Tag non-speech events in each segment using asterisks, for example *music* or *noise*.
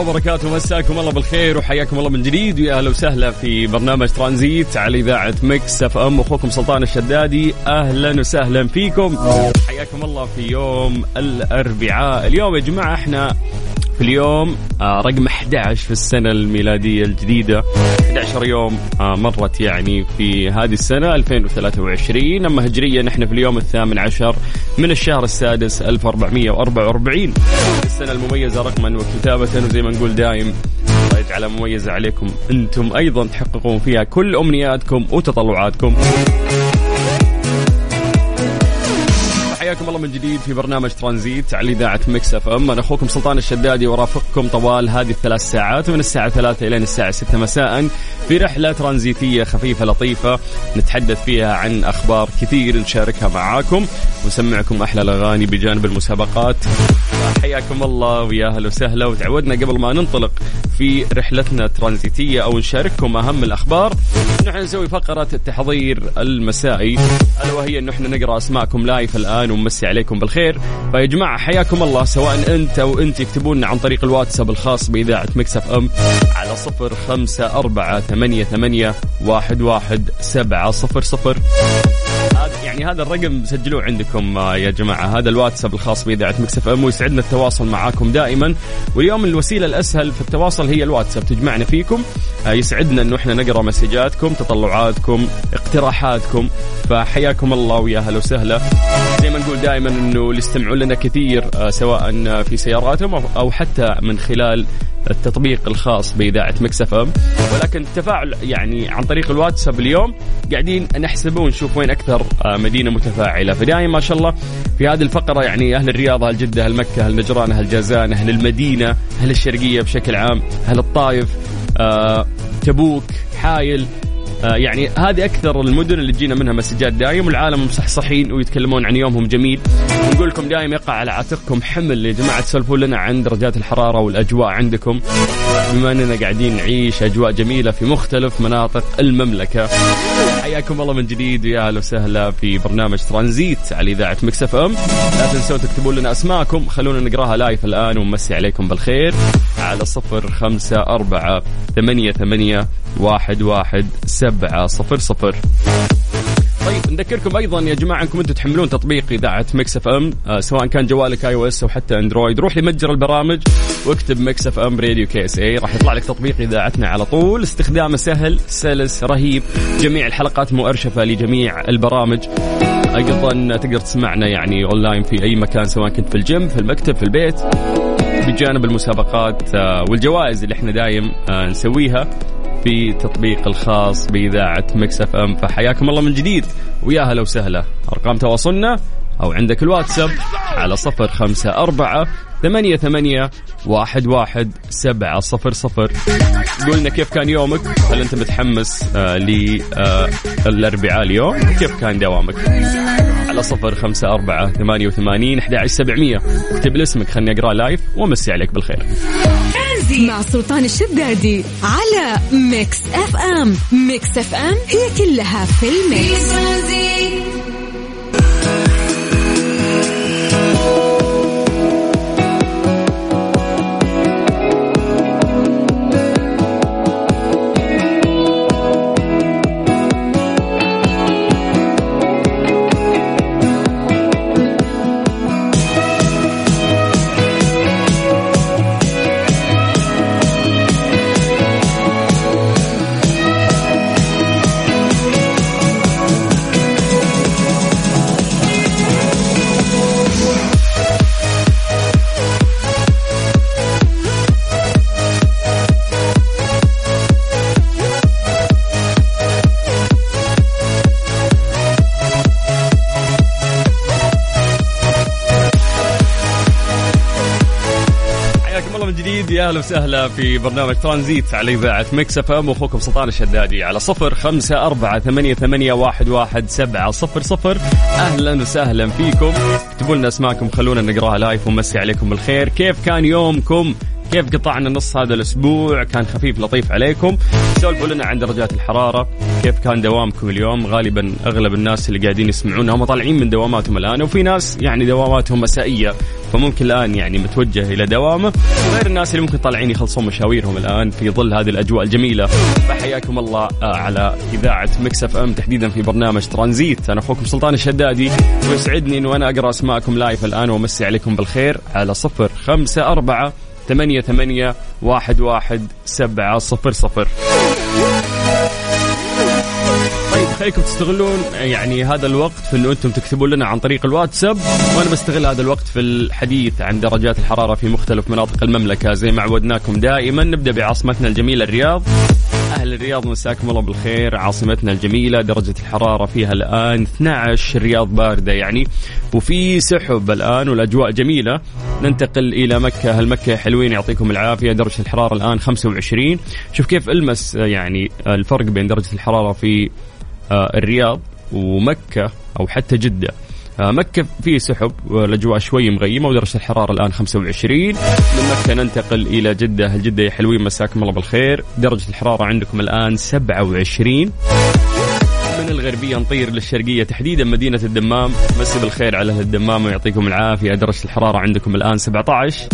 الله وبركاته مساكم الله بالخير وحياكم الله من جديد. ويا أهلا وسهلا في برنامج ترانزيت على إذاعة Mix FM. أخوكم سلطان الشدادي أهلا وسهلا فيكم. حياكم الله في يوم الأربعاء. اليوم يا جماعة إحنا في اليوم آه، رقم 11 في السنة الميلادية الجديدة. 11 يوم آه، مرت يعني في هذه السنة 2023 أما هجريا نحن في اليوم الثامن عشر من الشهر السادس 1444 السنة المميزة رقما وكتابة وزي ما نقول الله يجعلها مميزة عليكم. أنتم أيضا تحققون فيها كل أمنياتكم وتطلعاتكم. حياكم الله من جديد في برنامج ترانزيت على إذاعة Mix FM. أنا أخوكم سلطان الشدادي ورافقكم طوال هذه الثلاث ساعات من الساعة 3 إلى الساعة 6 مساء في رحلة ترانزيتية خفيفة لطيفة نتحدث فيها عن أخبار كثير نشاركها معاكم. ونسمعكم أحلى الأغاني بجانب المسابقات. حياكم الله ويا أهلا وسهلا. وتعودنا قبل ما ننطلق في رحلتنا الترانزيتية أو نشارككم أهم الأخبار. نحن نسوي فقرة التحضير المسائي ألا وهي انه إحنا نقرأ أسماءكم live الآن ونمسي عليكم بالخير. فيا جماعة حياكم الله سواء أنت أو أنت يكتبون عن طريق الواتساب الخاص بإذاعة Mix FM على صفر خمسة أربعة ثمانية ثمانية واحد واحد سبعة صفر صفر. يعني هذا الرقم سجلوه عندكم آه، يا جماعة. هذا الواتساب الخاص باذاعه Mix FM ويسعدنا التواصل معاكم دائما. واليوم الوسيلة الأسهل في التواصل هي الواتساب. تجمعنا فيكم آه، يسعدنا إنه إحنا نقرأ مسجاتكم تطلعاتكم اقتراحاتكم. فحياكم الله ويا أهلا وسهلا. زي ما نقول دائما إنه اللي يستمعون لنا كثير آه، سواء في سياراتهم أو حتى من خلال التطبيق الخاص بإذاعة Mix FM. ولكن التفاعل يعني عن طريق الواتساب اليوم قاعدين نحسب ونشوف وين أكثر مدينة متفاعلة. فدائما ما شاء الله في هذه الفقرة يعني أهل الرياض أهل جدة أهل مكة أهل نجران أهل جازان أهل المدينة أهل الشرقية بشكل عام أهل الطايف آه، تبوك حايل يعني هذه أكثر المدن اللي تجينا منها مسجات دايم والعالم مصحصحين ويتكلمون عن يومهم جميل. ونقول لكم دايم يقع على عاتقكم حمل يا جماعة تسولفون لنا عن درجات الحرارة والأجواء عندكم. بما أننا قاعدين نعيش أجواء جميلة في مختلف مناطق المملكة. حياكم الله من جديد ويا أهلا وسهلا في برنامج ترانزيت على إذاعة Mix FM. لا تنسون تكتبون لنا أسماءكم خلونا نقراها live الآن ونمسي عليكم بالخير. على صفر خمسة أربعة ثمانية ثمانية واحد واحد سبعة صفر صفر. طيب نذكركم أيضا يا جماعة أنكم أنتم تحملون تطبيق إذاعة Mix FM آه سواء كان جوالك iOS أو حتى Android. روح لمتجر البرامج واكتب Mix FM Radio KSA راح يطلع لك تطبيق إذاعتنا على طول. استخدامه سهل سلس رهيب. جميع الحلقات مؤرشفة لجميع البرامج. أيضا تقدر تسمعنا يعني اونلاين في أي مكان سواء كنت في الجيم في المكتب في البيت. بجانب المسابقات آه، والجوائز اللي إحنا دايم آه، نسويها في تطبيق الخاص بإذاعة Mix FM. فحياكم الله من جديد. ويا هلا وسهلا. أرقام تواصلنا أو عندك الواتساب على صفر خمسة أربعة ثمانية ثمانية واحد واحد سبعة صفر صفر. قلنا كيف كان يومك؟ هل أنت متحمس آه للأربعاء اليوم؟ كيف كان دوامك؟ على صفر خمسة أربعة ثمانية وثمانين أحد سبعمية. اكتب اسمك خلني أقرأ live ومسي عليك بالخير. مع سلطان الشدادي على Mix FM Mix FM هي كلها في ال mix. أهلا وسهلا في برنامج ترانزيت على إذاعة Mix FM واخوكم سلطان الشدادي على صفر خمسة أربعة ثمانية, ثمانية واحد, واحد سبعة صفر صفر. أهلا وسهلا فيكم. اكتبوا لنا اسماءكم خلونا نقرأها live ونمسي عليكم بالخير. كيف كان يومكم؟ كيف قطعنا نص هذا الأسبوع؟ كان خفيف لطيف عليكم. سولفوا لنا عن درجات الحرارة. كيف كان دوامكم اليوم؟ غالبا أغلب الناس اللي قاعدين يسمعونا هم طالعين من دواماتهم الآن وفي ناس يعني دواماتهم مسائيه فممكن الآن يعني متوجه إلى دوامه. غير الناس اللي ممكن طالعين يخلصون مشاويرهم الآن في ظل هذه الأجواء الجميلة. فحياكم الله آه، على إذاعة Mix FM تحديدا في برنامج ترانزيت. أنا أخوكم سلطان الشدادي ويسعدني انه أنا أقرأ أسماءكم live الآن وأمسي عليكم بالخير على صفر خمسة أربعة ثمانية ثمانية واحد واحد سبعة صفر صفر. طيب خليكم تستغلون يعني هذا الوقت في إنه أنتم تكتبوا لنا عن طريق الواتساب وأنا بستغل هذا الوقت في الحديث عن درجات الحرارة في مختلف مناطق المملكة. زي ما عودناكم دائما نبدأ بعاصمتنا الجميلة الرياض. أهل الرياض مساكم الله بالخير. عاصمتنا الجميلة درجة الحرارة فيها الآن 12 الرياض باردة. يعني وفي سحب الآن والأجواء جميلة. ننتقل إلى مكة. أهل مكة حلوين يعطيكم العافية. درجة الحرارة الآن 25 شوف كيف ألمس آه، يعني الفرق بين درجة الحرارة في آه، الرياض ومكة أو حتى جدة. مكة فيه سحب والأجواء شوي مغيمة ودرجة الحرارة الآن 25 من مكة ننتقل إلى جدة. أهل جدة يا حلوين؟ مساكم الله بالخير. درجة الحرارة عندكم الآن 27 من الغربية نطير للشرقية تحديدا مدينة الدمام. مسي بالخير على أهل الدمام ويعطيكم العافية. درجة الحرارة عندكم الآن 17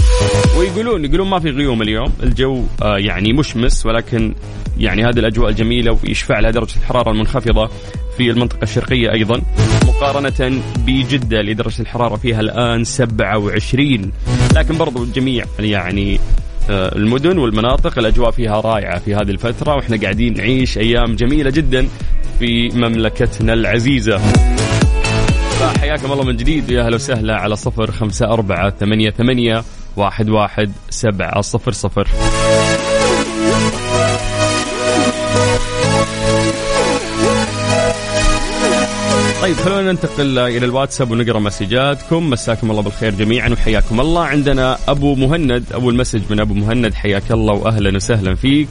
ويقولون يقولون ما في غيوم اليوم. الجو آه، يعني مشمس ولكن يعني هذه الأجواء الجميلة ويشفع لها درجة الحرارة المنخفضة في المنطقة الشرقية أيضا. مقارنة بجدة اللي درجة الحرارة فيها الآن 27 لكن برضو الجميع يعني المدن والمناطق الأجواء فيها رائعة في هذه الفترة وإحنا قاعدين نعيش أيام جميلة جدا في مملكتنا العزيزة. فحياكم الله من جديد. ويا أهلا وسهلا على صفر خمسة أربعة ثمانية ثمانية واحد واحد سبعة صفر صفر. طيب خلونا ننتقل إلى الواتساب ونقرأ مسجاتكم. مساكم الله بالخير جميعا وحياكم الله. عندنا أبو مهند أول message من أبو مهند. حياك الله واهلا وسهلا فيك.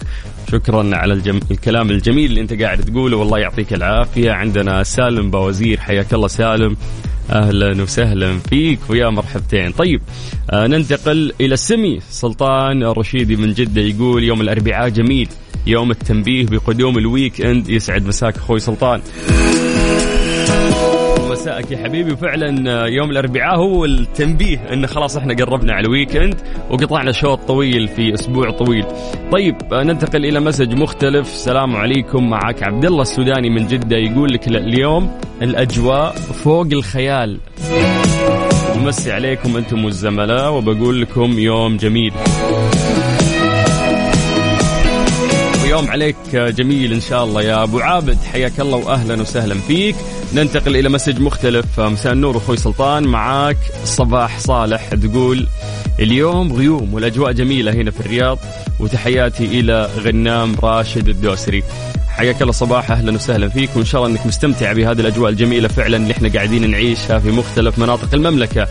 شكرا على الجم... الكلام الجميل اللي أنت قاعد تقوله. والله يعطيك العافية. عندنا سالم بوزير حياك الله سالم. أهلا وسهلا فيك. ويا مرحبتين. طيب آه ننتقل إلى السمي. سلطان الرشيدي من جدة يقول يوم الأربعاء جميل. يوم التنبيه بقدوم ال weekend. يسعد مساك أخوي سلطان. مساءك يا حبيبي وفعلا يوم الأربعاء هو التنبيه انه خلاص إحنا قربنا على ال weekend وقطعنا شوط طويل في أسبوع طويل. طيب ننتقل إلى message مختلف، السلام عليكم معك عبد الله السوداني من جدة يقول لك اليوم الأجواء فوق الخيال. بمسي عليكم أنتم والزملاء وبقول لكم يوم جميل. ويوم عليك جميل إن شاء الله يا أبو عابد. حياك الله واهلا وسهلا فيك. ننتقل إلى مسج مختلف. مساء النور أخوي سلطان. معاك صباح صالح تقول اليوم غيوم والأجواء جميلة هنا في الرياض. وتحياتي إلى غنام راشد الدوسري. حياك الله صباح أهلا وسهلا فيك. وإن شاء الله إنك مستمتع بهذه الأجواء الجميلة فعلا اللي إحنا قاعدين نعيشها في مختلف مناطق المملكة.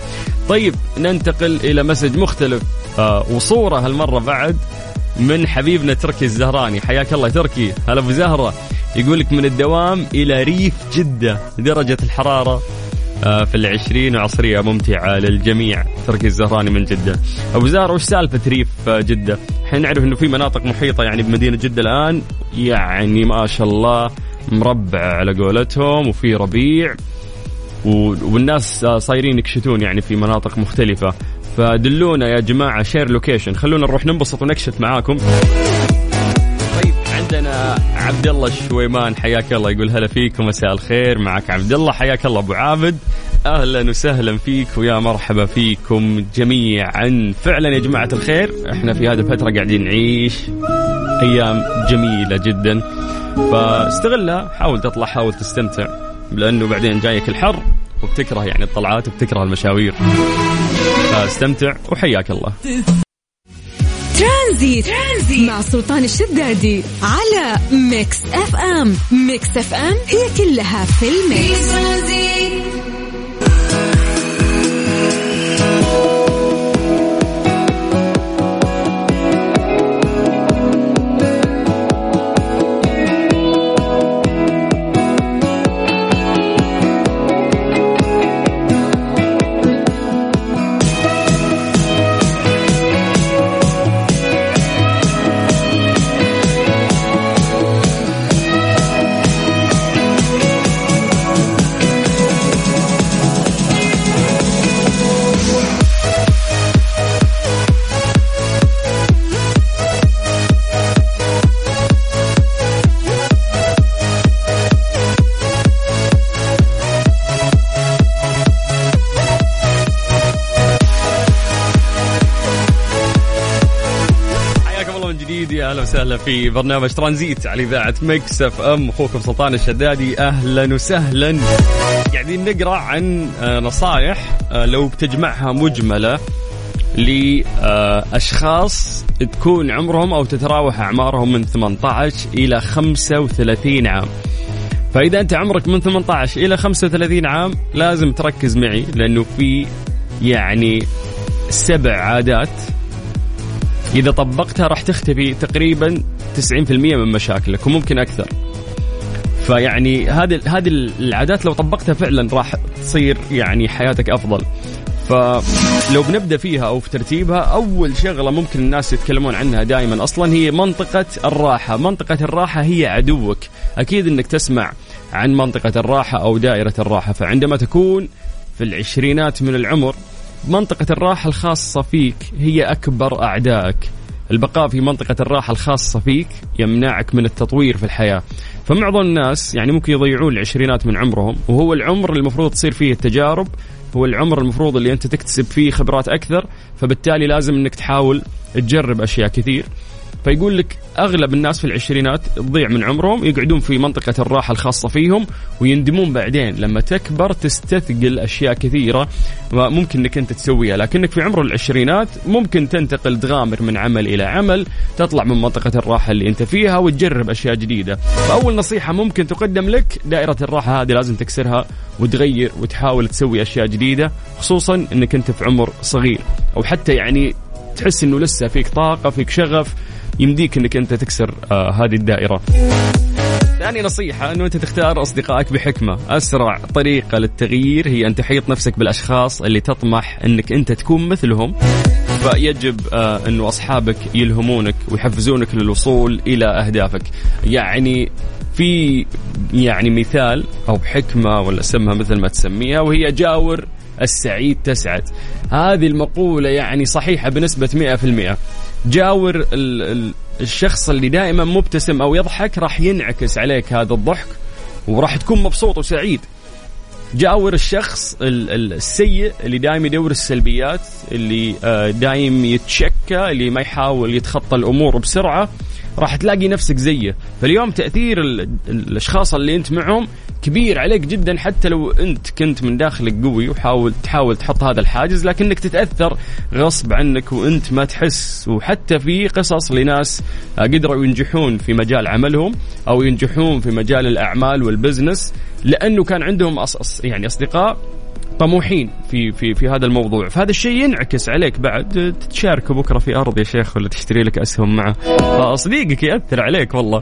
طيب ننتقل إلى مسج مختلف. آه وصورة هالمرة بعد. من حبيبنا تركي الزهراني. حياك الله تركي. هلا أبو زهرة. يقول لك من الدوام إلى ريف جدة درجة الحرارة آه، في العشرين وعصرية. ممتعة للجميع. تركي الزهراني من جدة. أبو زهر وش سالفة ريف آه، جدة؟ إحنا نعرف أنه في مناطق محيطة يعني بمدينة جدة الآن. يعني ما شاء الله مربع على قولتهم وفي ربيع. والناس صايرين يكشتون يعني في مناطق مختلفة. فدلونا يا جماعة share location خلونا نروح ننبسط ونكشت معاكم. طيب عندنا عبد الله الشويمان حياك الله يقول هلا فيك ومساء الخير معك عبد الله حياك الله أبو عابد. أهلا وسهلا فيك ويا مرحبا فيكم جميعا. فعلا يا جماعة الخير إحنا في هذه الفترة قاعدين نعيش أيام جميلة جدا. فاستغلها حاول تطلع حاول تستمتع لأنه بعدين جايك الحر وبتكره يعني الطلعات وبتكره المشاوير. فاستمتع وحياك الله. ترانزيت, مع سلطان الشدادي على Mix FM. Mix FM هي كلها في ال mix. وسهلا في برنامج ترانزيت على إذاعة Mix FM أخوكم سلطان الشدادي أهلا وسهلا قاعدين نقرأ عن آه، نصائح آه، لو بتجمعها مجملة لأشخاص تكون عمرهم أو تتراوح أعمارهم من 18 إلى 35 عام. فإذا أنت عمرك من 18 إلى 35 عام لازم تركز معي لأنه في يعني سبع عادات إذا طبقتها راح تختفي تقريبا 90% من مشاكلك وممكن أكثر. فيعني هذه هذه العادات لو طبقتها فعلا راح تصير يعني حياتك أفضل. فلو بنبدأ فيها أو في ترتيبها أول شغلة ممكن الناس يتكلمون عنها دائما أصلا هي منطقة الراحة. منطقة الراحة هي عدوك. أكيد إنك تسمع عن منطقة الراحة أو دائرة الراحة. فعندما تكون في العشرينات من العمر منطقة الراحة الخاصة فيك هي أكبر أعدائك. البقاء في منطقة الراحة الخاصة فيك يمنعك من التطوير في الحياة. فمعظم الناس يعني ممكن يضيعون العشرينات من عمرهم وهو العمر اللي المفروض تصير فيه التجارب هو العمر المفروض اللي أنت تكتسب فيه خبرات أكثر فبالتالي لازم أنك تحاول تجرب أشياء كثير. فيقول لك أغلب الناس في العشرينات تضيع من عمرهم يقعدون في منطقة الراحة الخاصة فيهم ويندمون بعدين. لما تكبر تستثقل أشياء كثيرة ممكن إنك أنت تسويها. لكنك في عمر العشرينات ممكن تنتقل تغامر من عمل إلى عمل تطلع من منطقة الراحة اللي أنت فيها وتجرب أشياء جديدة. فأول نصيحة ممكن تقدم لك دائرة الراحة هذه لازم تكسرها وتغير وتحاول تسوي أشياء جديدة خصوصا إنك أنت في عمر صغير. أو حتى يعني تحس إنه لسه فيك طاقة فيك شغف يمديك إنك أنت تكسر آه هذه الدائرة. ثاني نصيحة أنه أنت تختار أصدقائك بحكمة. أسرع طريقة للتغيير هي أن تحيط نفسك بالأشخاص اللي تطمح أنك أنت تكون مثلهم. فيجب آه أنه أصحابك يلهمونك ويحفزونك للوصول إلى أهدافك. يعني في يعني مثال أو حكمة ولا سمها مثل ما تسميها وهي جاور السعيد تسعد. هذه المقولة يعني صحيحة بنسبة 100% جاور الشخص اللي دائما مبتسم أو يضحك راح ينعكس عليك هذا الضحك وراح تكون مبسوط وسعيد. جاور الشخص السيء اللي دائما يدور السلبيات اللي آه، دائم يتشكى اللي ما يحاول يتخطى الأمور بسرعة. راح تلاقي نفسك زيه. فاليوم تأثير الأشخاص اللي أنت معهم كبير عليك جدا حتى لو أنت كنت من داخلك قوي وحاول تحاول تحط هذا الحاجز لكنك تتأثر غصب عنك وأنت ما تحس. وحتى في قصص لناس قدروا ينجحون في مجال عملهم أو ينجحون في مجال الأعمال والبزنس لأنه كان عندهم أص يعني أصدقاء طموحين في في في هذا الموضوع. فهذا الشيء ينعكس عليك بعد. تشاركه بكرة في أرض يا شيخ ولا تشتري لك أسهم معه فصديقك يأثر عليك والله.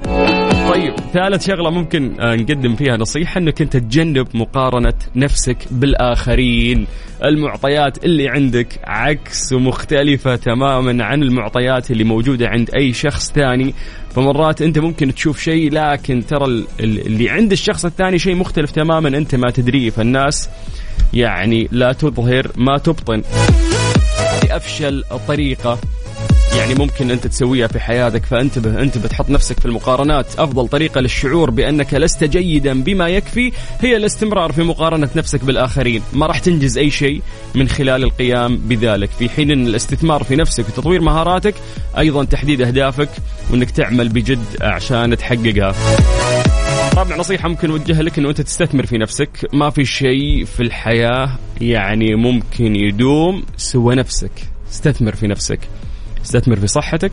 طيب ثالث شغلة ممكن آه، نقدم فيها نصيحة إنك أنت تجنب مقارنة نفسك بالآخرين. المعطيات اللي عندك عكس ومختلفه تماما عن المعطيات اللي موجودة عند أي شخص ثاني. فمرات أنت ممكن تشوف شيء لكن ترى اللي عند الشخص الثاني شيء مختلف تماما أنت ما تدريه فالناس يعني لا تظهر ما تبطن. هذه افشل طريقة يعني ممكن أنت تسويها في حياتك فانتبه انت بتحط نفسك في المقارنات. أفضل طريقة للشعور بأنك لست جيدا بما يكفي هي الاستمرار في مقارنة نفسك بالآخرين. ما راح تنجز أي شيء من خلال القيام بذلك. في حين أن الاستثمار في نفسك وتطوير مهاراتك أيضا تحديد أهدافك وأنك تعمل بجد عشان تحققها. رابع نصيحة ممكن أوجهها لك أنه أنت تستثمر في نفسك. ما في شيء في الحياة يعني ممكن يدوم سوى نفسك. استثمر في نفسك. استثمر في صحتك.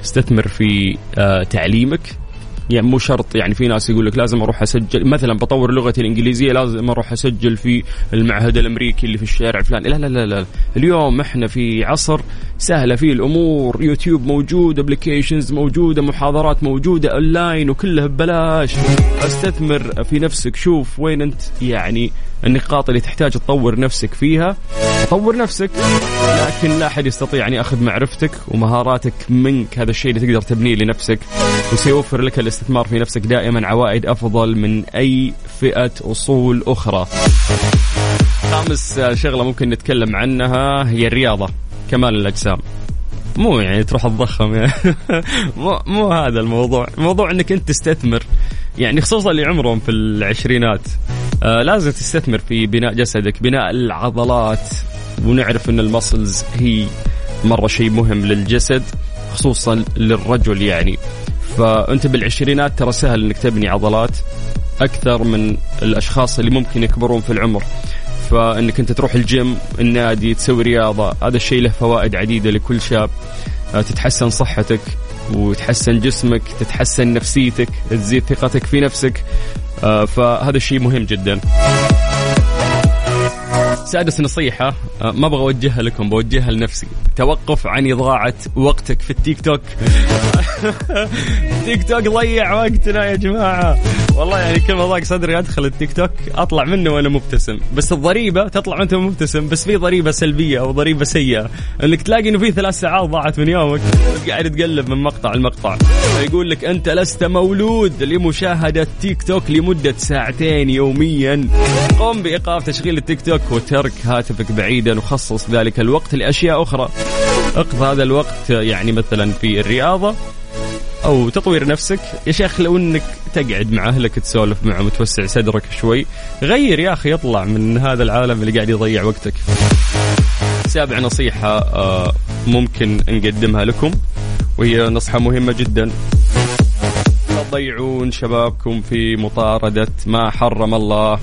استثمر في آه تعليمك. يعني مو شرط يعني في ناس يقول لك لازم أروح أسجل. مثلا بطور لغتي الإنجليزية لازم أروح أسجل في المعهد الأمريكي اللي في الشارع الفلاني لا لا لا لا اليوم إحنا في عصر سهلة فيه الأمور يوتيوب موجود applications موجودة محاضرات موجودة أونلاين وكلها ببلاش. أستثمر في نفسك شوف وين أنت يعني النقاط اللي تحتاج تطور نفسك فيها طور نفسك لكن لا أحد يستطيع أن يأخذ معرفتك ومهاراتك منك هذا الشيء اللي تقدر تبنيه لنفسك وسيوفر لك الاستثمار في نفسك دائما عوائد أفضل من أي فئة أصول أخرى. خامس شغلة ممكن نتكلم عنها هي الرياضة كمال الأجسام. مو يعني تروح تضخم يعني *laughs* مو مو هذا الموضوع، الموضوع إنك أنت تستثمر يعني خصوصا اللي عمرهم في العشرينات. آه لازم تستثمر في بناء جسدك، بناء العضلات. ونعرف إن المسلز هي مرة شيء مهم للجسد خصوصا للرجل يعني. فأنت بالعشرينات ترى سهل إنك تبني عضلات أكثر من الأشخاص اللي ممكن يكبرون في العمر. فإنك أنت تروح الجيم النادي تسوي رياضة هذا الشيء له فوائد عديدة لكل شاب. آه، تتحسن صحتك. وتحسن جسمك تتحسن نفسيتك تزيد ثقتك في نفسك. آه، فهذا الشيء مهم جدا. سادس نصيحة آه، ما أبغى أوجهها لكم بوجهها لنفسي. توقف عن إضاعة وقتك في التيك توك. *laughs* تيك توك ضيع وقتنا يا جماعة. والله يعني كل ما ضاق صدري أدخل التيك توك أطلع منه وأنا مبتسم. بس الضريبة تطلع وأنت مبتسم بس في ضريبة سلبية أو ضريبة سيئة. إنك تلاقي إنه في ثلاث ساعات ضاعت من يومك قاعد تقلب من مقطع لمقطع. يقول لك أنت لست مولود لمشاهدة تيك توك لمدة ساعتين يوميا. قم بإيقاف تشغيل التيك توك وترك هاتفك بعيدا وخصص ذلك الوقت لأشياء أخرى. اقض هذا الوقت يعني مثلا في الرياضة أو تطوير نفسك. يا شيخ لو إنك تقعد مع أهلك تسولف معهم وتوسع صدرك شوي غير يا أخي اطلع من هذا العالم اللي قاعد يضيع وقتك. سابع نصيحة آه، ممكن نقدمها لكم وهي نصحة مهمة جدا. لا تضيعون شبابكم في مطاردة ما حرم الله.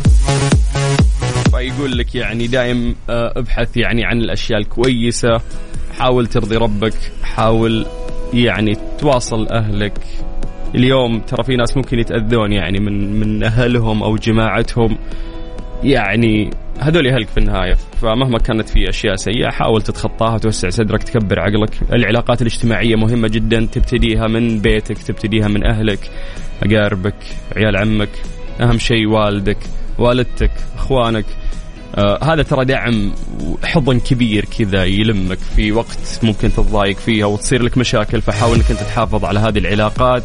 فيقول لك يعني دائم آه، ابحث يعني عن الأشياء الكويسة حاول ترضي ربك حاول يعني تواصل أهلك. اليوم ترى في ناس ممكن يتأذون يعني من من أهلهم أو جماعتهم. يعني هذول أهلك في النهاية فمهما كانت في أشياء سيئة حاول تتخطاها توسع صدرك تكبر عقلك. العلاقات الاجتماعية مهمة جدا تبتديها من بيتك تبتديها من أهلك أقاربك عيال عمك أهم شيء والدك والدتك أخوانك. آه هذا ترى دعم حضن كبير كذا يلمك في وقت ممكن تتضايق فيها وتصير لك مشاكل فحاول إنك أنت تحافظ على هذه العلاقات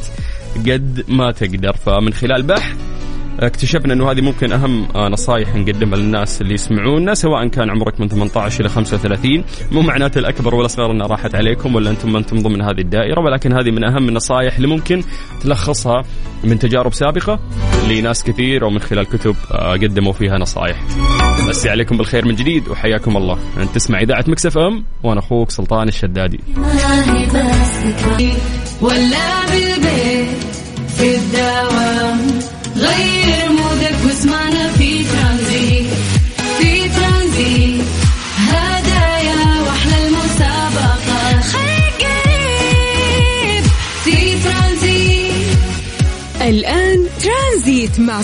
قد ما تقدر. فمن خلال بحث اكتشفنا أنه هذه ممكن أهم آه، نصائح نقدمها للناس اللي يسمعونا سواء كان عمرك من 18 إلى 35 مو معناته الأكبر والاصغر انها راحت عليكم ولا أنتم ما أنتم ضمن هذه الدائرة ولكن هذه من أهم النصائح اللي ممكن تلخصها من تجارب سابقة لناس كثير ومن خلال كتب آه، قدموا فيها نصائح. مسي عليكم بالخير من جديد وحياكم الله أنت تسمع إذاعة مكسف إم وأنا أخوك سلطان الشدادي. ولا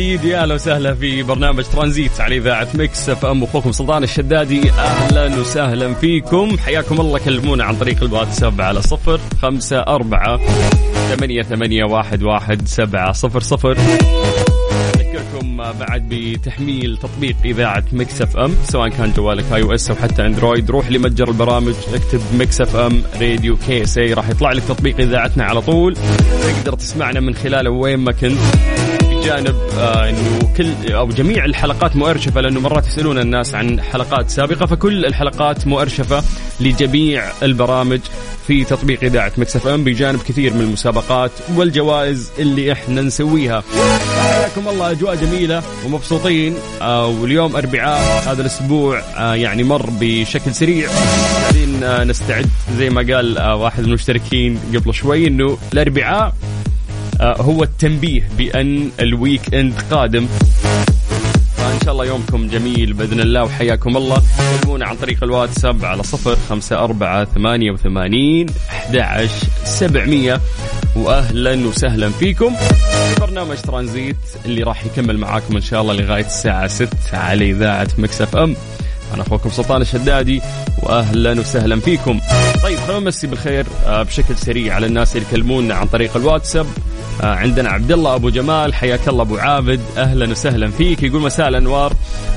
جديد. يا أهلا وسهلا في برنامج ترانزيت على إذاعة Mix FM. أخوكم سلطان الشدادي أهلا وسهلا فيكم. حياكم الله. كلمونا عن طريق الواتساب على صفر خمسة أربعة ثمانية ثمانية واحد واحد سبعة صفر صفر. أذكركم بعد بتحميل تطبيق إذاعة Mix FM سواء كان جوالك iOS أو حتى Android. روح لمتجر البرامج اكتب Mix FM Radio KSA راح يطلع لك تطبيق إذاعتنا على طول. تقدر تسمعنا من خلاله وين ما كنت. بجانب آه إنه كل أو جميع الحلقات مؤرشفة لأنه مرات يسألون الناس عن حلقات سابقة فكل الحلقات مؤرشفة لجميع البرامج في تطبيق إذاعة Mix FM بجانب كثير من المسابقات والجوائز اللي إحنا نسويها. حياكم الله أجواء جميلة ومبسوطين آه واليوم أربعاء هذا الأسبوع آه يعني مر بشكل سريع آه نستعد زي ما قال واحد من المشتركين قبل شوي إنه الأربعاء هو التنبيه بأن ال weekend قادم. فإن شاء الله يومكم جميل بإذن الله وحياكم الله. كلمونا عن طريق الواتساب على صفر خمسة أربعة ثمانية وثمانين أحد سبعمية. وأهلا وسهلا فيكم. في برنامج ترانزيت اللي راح يكمل معاكم إن شاء الله لغاية الساعة 6 على إذاعة Mix FM. أنا أخوكم سلطان الشدادي وأهلا وسهلا فيكم. طيب خلونا نمسي بالخير آه، بشكل سريع على الناس اللي يكلمونا عن طريق الواتساب. آه، عندنا عبد الله أبو جمال حياك الله أبو عابد أهلا وسهلا فيك. يقول مساء الأنوار.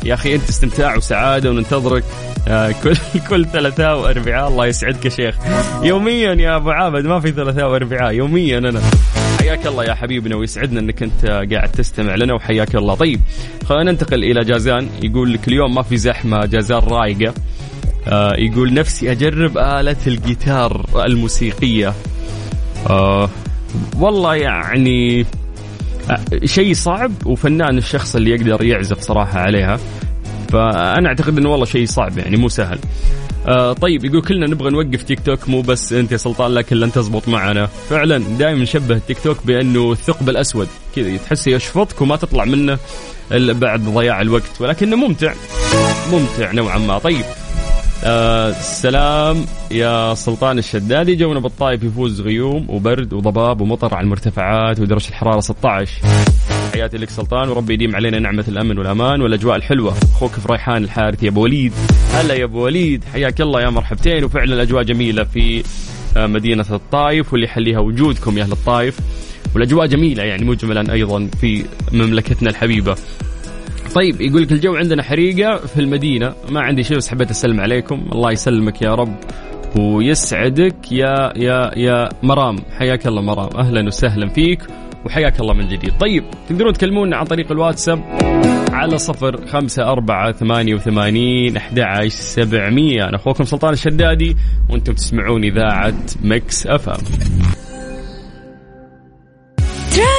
يا أخي أنت استمتاع وسعادة وننتظرك. آه، كل *laughs* كل ثلاثاء وأربعاء. الله يسعدك يا شيخ. يوميا يا أبو عابد ما في ثلاثاء وأربعاء. يوميا أنا. حياك الله يا حبيبنا ويسعدنا إنك أنت قاعد تستمع لنا وحياك الله. طيب خلينا ننتقل إلى جازان. يقول لك اليوم ما في زحمة جازان رايقة. آه يقول نفسي أجرب آلة الجيتار الموسيقية. آه والله يعني شيء صعب وفنان الشخص اللي يقدر يعزف صراحة عليها. فأنا أعتقد أنه والله شيء صعب يعني مو سهل. آه طيب يقول كلنا نبغى نوقف تيك توك مو بس أنت يا سلطان لكن لن تزبط معنا. فعلا دائما نشبه التيك توك بأنه الثقب الأسود. كذا تحس يشفطك وما تطلع منه بعد ضياع الوقت ولكنه ممتع. ممتع نوعا ما. طيب آه سلام يا سلطان الشدادي. جونا بالطايف يفوز غيوم وبرد وضباب ومطر على المرتفعات ودرجة الحرارة 16 حياتي لك سلطان وربي يديم علينا نعمة الأمن والأمان والأجواء الحلوة. أخوك فريحان الحارث يا أبو وليد. هلا يا أبو وليد. حياك الله يا مرحبتين. وفعلا الأجواء جميلة في آه، مدينة الطايف واللي يحليها وجودكم يا أهل الطايف. والأجواء جميلة يعني مجملا أيضا في مملكتنا الحبيبة. طيب يقول لك الجو عندنا حريقة في المدينة. ما عندي شيء بس حبيت أسلم عليكم. الله يسلمك يا رب ويسعدك. يا يا يا مرام حياك الله مرام. أهلا وسهلا فيك وحياك الله من جديد. طيب تقدرون تكلمونا عن طريق الواتساب على صفر خمسة أربعة ثمانية وثمانين أحد سبعمية. أنا أخوكم سلطان الشدادي وأنتم تسمعون إذاعة Mix FM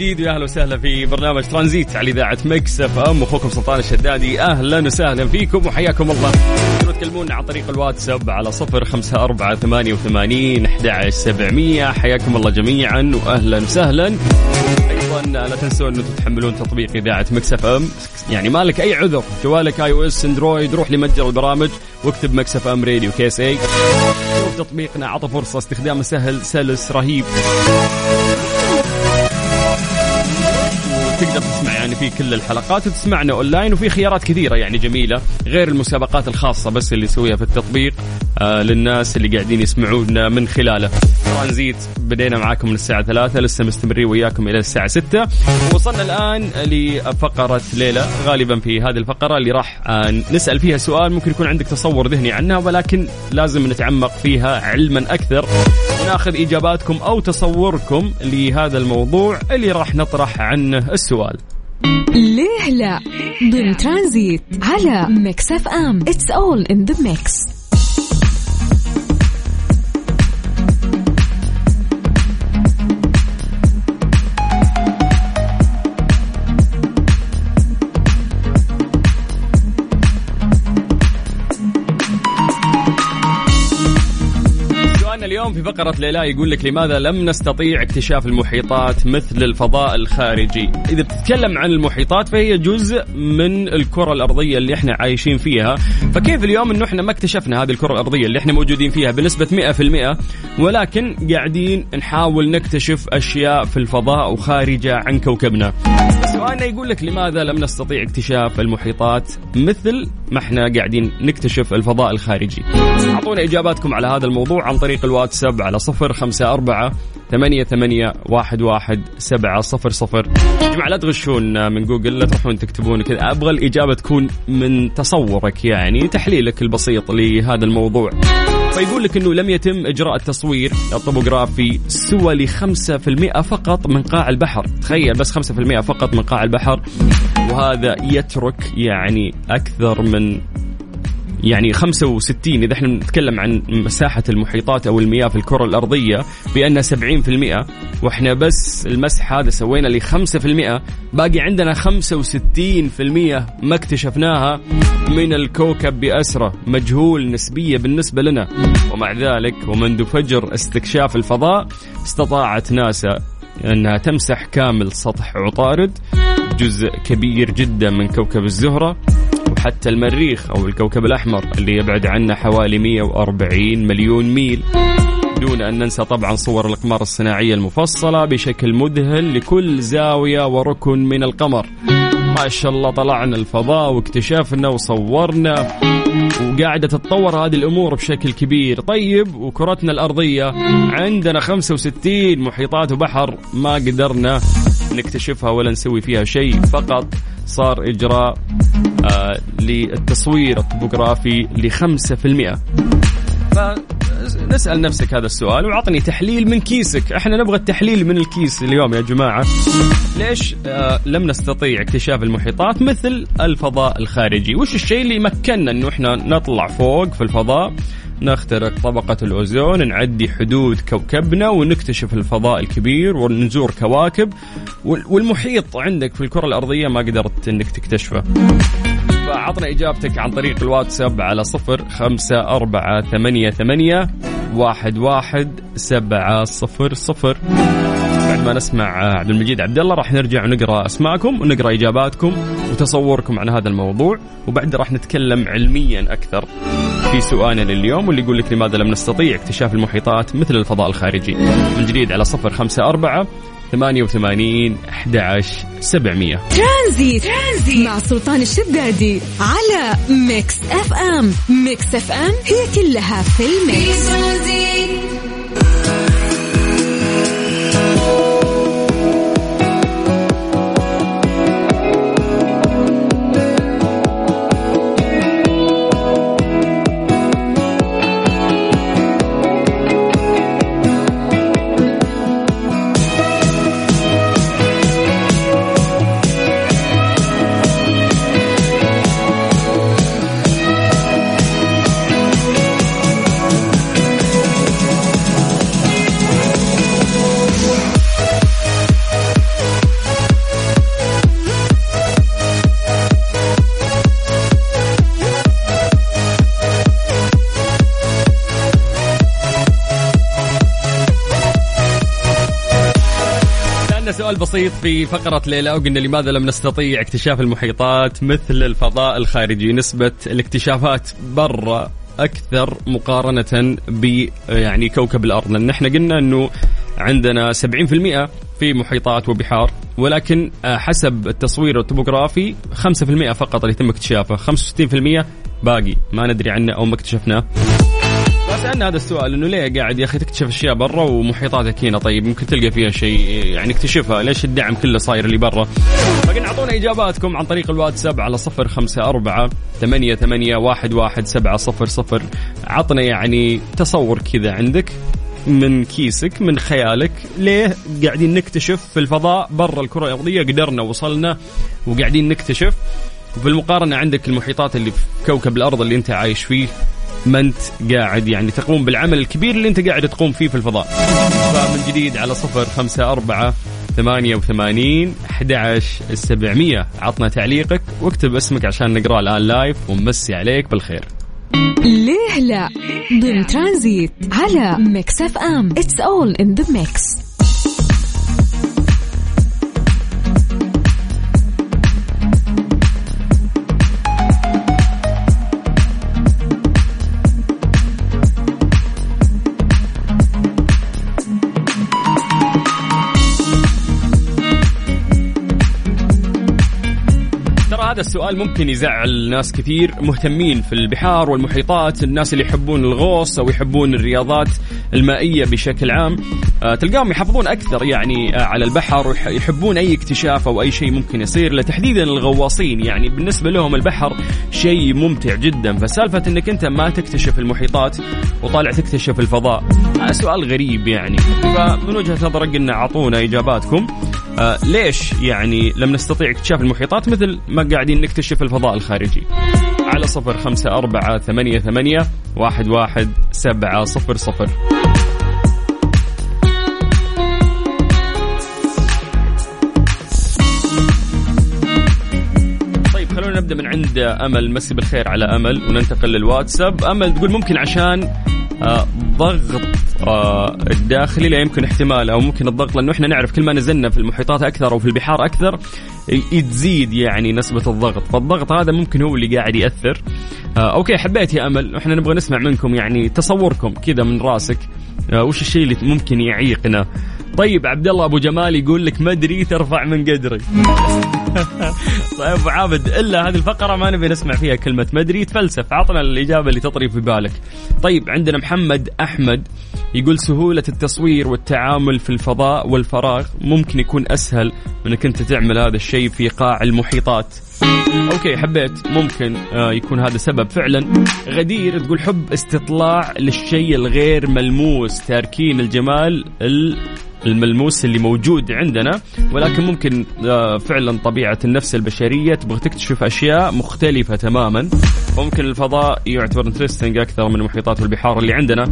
جديد ويا أهلا وسهلا في برنامج ترانزيت على إذاعة Mix FM. أخوكم سلطان الشدادي أهلا وسهلا فيكم وحياكم الله. تكلمونا عن طريق الواتساب على صفر خمسة أربعة ثمانية وثمانين أحد سبعمية. حياكم الله جميعا وأهلا وسهلا. أيضا لا تنسوا انه تحملون تطبيق إذاعة Mix FM. يعني مالك أي عذر جوالك iOS Android روح لمتجر البرامج واكتب Mix FM Radio KSA. تطبيقنا عطى فرصة استخدامه سهل سلس رهيب. تقدر تسمع يعني في كل الحلقات وتسمعنا أونلاين وفي خيارات كثيرة يعني جميلة غير المسابقات الخاصة بس اللي يسويها في التطبيق آه للناس اللي قاعدين يسمعونا من خلاله. ترانزيت بدينا معاكم من الساعة ثلاثة لسه مستمرين وياكم إلى الساعة ستة. وصلنا الآن لفقرة ليلى غالبا في هذه الفقرة اللي راح آه، نسأل فيها سؤال ممكن يكون عندك تصور ذهني عنها ولكن لازم نتعمق فيها علما أكثر. وناخذ إجاباتكم أو تصوركم لهذا الموضوع اللي راح نطرح عنه السؤال. ليه لا؟ ضمن ترانزيت على Mix FM. It's all in the mix اليوم في فقرة ليه لا يقول لك لماذا لم نستطيع اكتشاف المحيطات مثل الفضاء الخارجي؟ إذا بتتكلم عن المحيطات فهي جزء من الكرة الأرضية اللي إحنا عايشين فيها. فكيف اليوم إنه إحنا ما اكتشفنا هذه الكرة الأرضية اللي إحنا موجودين فيها بنسبة 100% ولكن قاعدين نحاول نكتشف أشياء في الفضاء وخارجة عن كوكبنا. سؤالنا يقول لك لماذا لم نستطيع اكتشاف المحيطات مثل ما إحنا قاعدين نكتشف الفضاء الخارجي؟ أعطونا إجاباتكم على هذا الموضوع عن طريق الواتساب على صفر خمسة أربعة ثمانية ثمانية واحد واحد سبعة صفر صفر. جماعة لا تغشون من جوجل لا تروحون تكتبون كذا. أبغى الإجابة تكون من تصورك يعني تحليلك البسيط لهذا الموضوع. فيقول لك إنه لم يتم إجراء التصوير الطبوغرافي سوى ل 5% فقط من قاع البحر، تخيل بس 5% فقط من قاع البحر. وهذا يترك يعني أكثر من يعني 65 إذا إحنا نتكلم عن مساحة المحيطات أو المياه في الكرة الأرضية بانها 70% وإحنا بس المسح هذا سوينا ل 5% باقي عندنا 65% ما اكتشفناها من الكوكب بأسرة مجهول نسبية بالنسبة لنا. ومع ذلك ومنذ فجر استكشاف الفضاء استطاعت ناسا أنها تمسح كامل سطح عطارد جزء كبير جدا من كوكب الزهرة. وحتى المريخ أو الكوكب الأحمر اللي يبعد عنا حوالي 140 مليون ميل. دون أن ننسى طبعا صور الأقمار الصناعية المفصلة بشكل مذهل لكل زاوية وركن من القمر. ما شاء الله طلعنا الفضاء واكتشفنا وصورنا وقاعدة تتطور هذه الأمور بشكل كبير. طيب وكرتنا الأرضية عندنا 65 محيطات وبحر ما قدرنا نكتشفها ولا نسوي فيها شيء. فقط صار إجراء للتصوير الطبوغرافي ل 5% فنسأل نفسك هذا السؤال وعطني تحليل من كيسك. إحنا نبغى التحليل من الكيس اليوم يا جماعة. ليش آه لم نستطيع اكتشاف المحيطات مثل الفضاء الخارجي؟ وش الشيء اللي مكننا إنه إحنا نطلع فوق في الفضاء؟ نخترق طبقة الأوزون نعدي حدود كوكبنا ونكتشف الفضاء الكبير ونزور كواكب. والمحيط عندك في الكرة الأرضية ما قدرت أنك تكتشفه. فعطنا إجابتك عن طريق الواتساب على صفر خمسة أربعة ثمانية ثمانية واحد واحد سبعة صفر صفر. بعد ما نسمع عبد المجيد عبد الله راح نرجع ونقرأ أسماءكم ونقرأ إجاباتكم وتصوركم عن هذا الموضوع وبعد راح نتكلم علميا أكثر في سؤالنا لليوم واللي يقول لك لماذا لم نستطيع اكتشاف المحيطات مثل الفضاء الخارجي. من جديد على صفر خمسة أربعة ثمانية وثمانين أحد عشر سبعمية. ترانزيت. ترانزيت. مع سلطان الشدادي على Mix FM. Mix FM هي كلها في ال mix. عندنا سؤال بسيط في فقرة ليلى وقلنا لماذا لم نستطيع اكتشاف المحيطات مثل الفضاء الخارجي؟ نسبة الاكتشافات برا أكثر مقارنة ب يعني كوكب الأرض. لأن إحنا قلنا أنه عندنا 70% في محيطات وبحار ولكن حسب التصوير الطبوغرافي 5% فقط اللي يتم اكتشافه 65% باقي. ما ندري عنه أو ما اكتشفناه. سالنا هذا السؤال إنه ليه قاعد يا أخي تكتشف أشياء برا ومحيطاتك هنا طيب ممكن تلقى فيها شيء يعني اكتشفها ليش الدعم كله صاير اللي برا؟ فقلنا أعطونا إجاباتكم عن طريق الواتساب على صفر خمسة أربعة ثمانية ثمانية واحد واحد سبعة صفر صفر. عطنا يعني تصور كذا عندك من كيسك من خيالك ليه قاعدين نكتشف في الفضاء برا الكرة الأرضية؟ قدرنا وصلنا وقاعدين نكتشف. وفي المقارنة عندك المحيطات اللي في كوكب الأرض اللي أنت عايش فيه. ما أنت قاعد يعني تقوم بالعمل الكبير اللي أنت قاعد تقوم فيه في الفضاء. فمن جديد على صفر خمسة أربعة ثمانية وثمانين أحد عشر السبعمية عطنا تعليقك واكتب اسمك عشان نقرأ الآن live ونمسي عليك بالخير. ليه لا؟ ضمن ترانزيت على Mix FM. It's all in the mix هذا السؤال ممكن يزعل ناس كثير مهتمين في البحار والمحيطات الناس اللي يحبون الغوص أو يحبون الرياضات. المائية بشكل عام آه تلقاهم يحافظون أكثر يعني آه على البحر ويحبون أي اكتشاف أو أي شيء ممكن يصير لتحديدا الغواصين. يعني بالنسبة لهم البحر شيء ممتع جدا. فسالفة أنك أنت ما تكتشف المحيطات وطالع تكتشف الفضاء آه سؤال غريب يعني. فمن وجهة نظرك قلنا أعطونا إجاباتكم. آه ليش يعني لم نستطيع اكتشاف المحيطات مثل ما قاعدين نكتشف الفضاء الخارجي؟ على صفر خمسة أربعة ثمانية ثمانية واحد واحد سبعة صفر صفر. نبدا من عند أمل. مسي بالخير على أمل وننتقل للواتساب. أمل تقول ممكن عشان آه، ضغط آه، الداخلي لا يمكن احتمال أو ممكن الضغط لأنه إحنا نعرف كل ما نزلنا في المحيطات أكثر أو في البحار أكثر تزيد يعني نسبة الضغط. فالضغط هذا ممكن هو اللي قاعد يأثر. آه أوكي حبيت يا أمل. إحنا نبغى نسمع منكم يعني تصوركم كذا من راسك. وش الشيء اللي ممكن يعيقنا؟ طيب عبد الله أبو جمال يقول لك ما أدري ترفع من قدري. *laughs* طيب أبو عابد إلا هذه الفقرة ما نبي نسمع فيها كلمة ما ادري تفلسف عطنا الإجابة اللي تطري في بالك. طيب عندنا محمد أحمد يقول سهولة التصوير والتعامل في الفضاء والفراغ ممكن يكون أسهل من إنك أنت تعمل هذا الشيء في قاع المحيطات. أوكي حبيت. ممكن آه يكون هذا سبب. فعلا غدير تقول حب استطلاع للشيء الغير ملموس تاركين الجمال الملموس اللي موجود عندنا ولكن ممكن آه، فعلا طبيعة النفس البشرية تبغى تكتشف أشياء مختلفة تماما وممكن الفضاء يعتبر interesting أكثر من المحيطات والبحار اللي عندنا.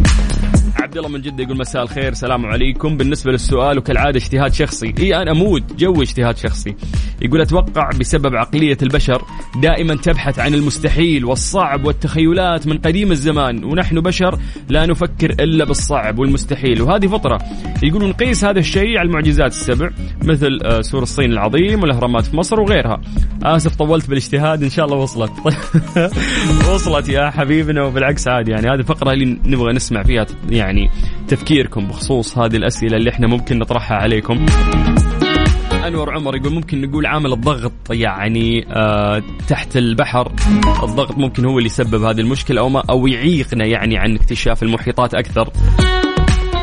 الله من جدة يقول مساء الخير السلام عليكم. بالنسبة للسؤال وكالعادة اجتهاد شخصي. إي أنا أموت. جو اجتهاد شخصي. يقول أتوقع بسبب عقلية البشر دائما تبحث عن المستحيل والصعب والتخيلات من قديم الزمان ونحن بشر لا نفكر إلا بالصعب والمستحيل. وهذه فطرة. يقولون نقيس هذا الشيء على المعجزات السبع مثل آه، سور الصين العظيم والأهرامات في مصر وغيرها. آسف طولت بالاجتهاد. إن شاء الله وصلت. *laughs* وصلت يا حبيبنا وبالعكس عادي يعني. هذه الفقره اللي نبغى نسمع فيها يعني تفكيركم بخصوص هذه الأسئلة اللي إحنا ممكن نطرحها عليكم. أنور عمر يقول ممكن نقول عامل الضغط يعني آه تحت البحر. الضغط ممكن هو اللي يسبب هذه المشكلة أو ما أو يعيقنا يعني عن اكتشاف المحيطات أكثر.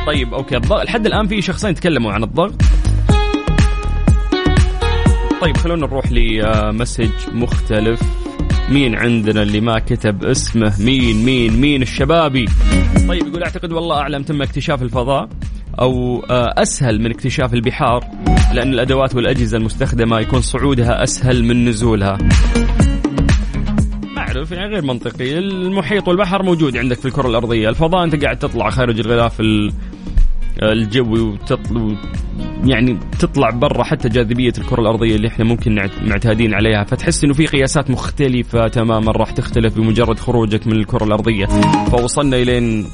طيب أوكي. لحد الآن في شخصين تكلموا عن الضغط. طيب خلونا نروح لمسج مختلف. مين عندنا اللي ما كتب اسمه؟ مين مين مين الشبابي؟ طيب يقول أعتقد والله أعلم تم اكتشاف الفضاء أو آه، أسهل من اكتشاف البحار لأن الأدوات والأجهزة المستخدمة يكون صعودها أسهل من نزولها. أعرف يعني غير منطقي. المحيط والبحر موجود عندك في الكرة الأرضية. الفضاء أنت قاعد تطلع خارج الغلاف الجوي وتطلع يعني تطلع برا حتى جاذبية الكرة الأرضية اللي إحنا ممكن معتادين عليها. فتحس إنه في قياسات مختلفة تماما راح تختلف بمجرد خروجك من الكرة الأرضية. فوصلنا إلين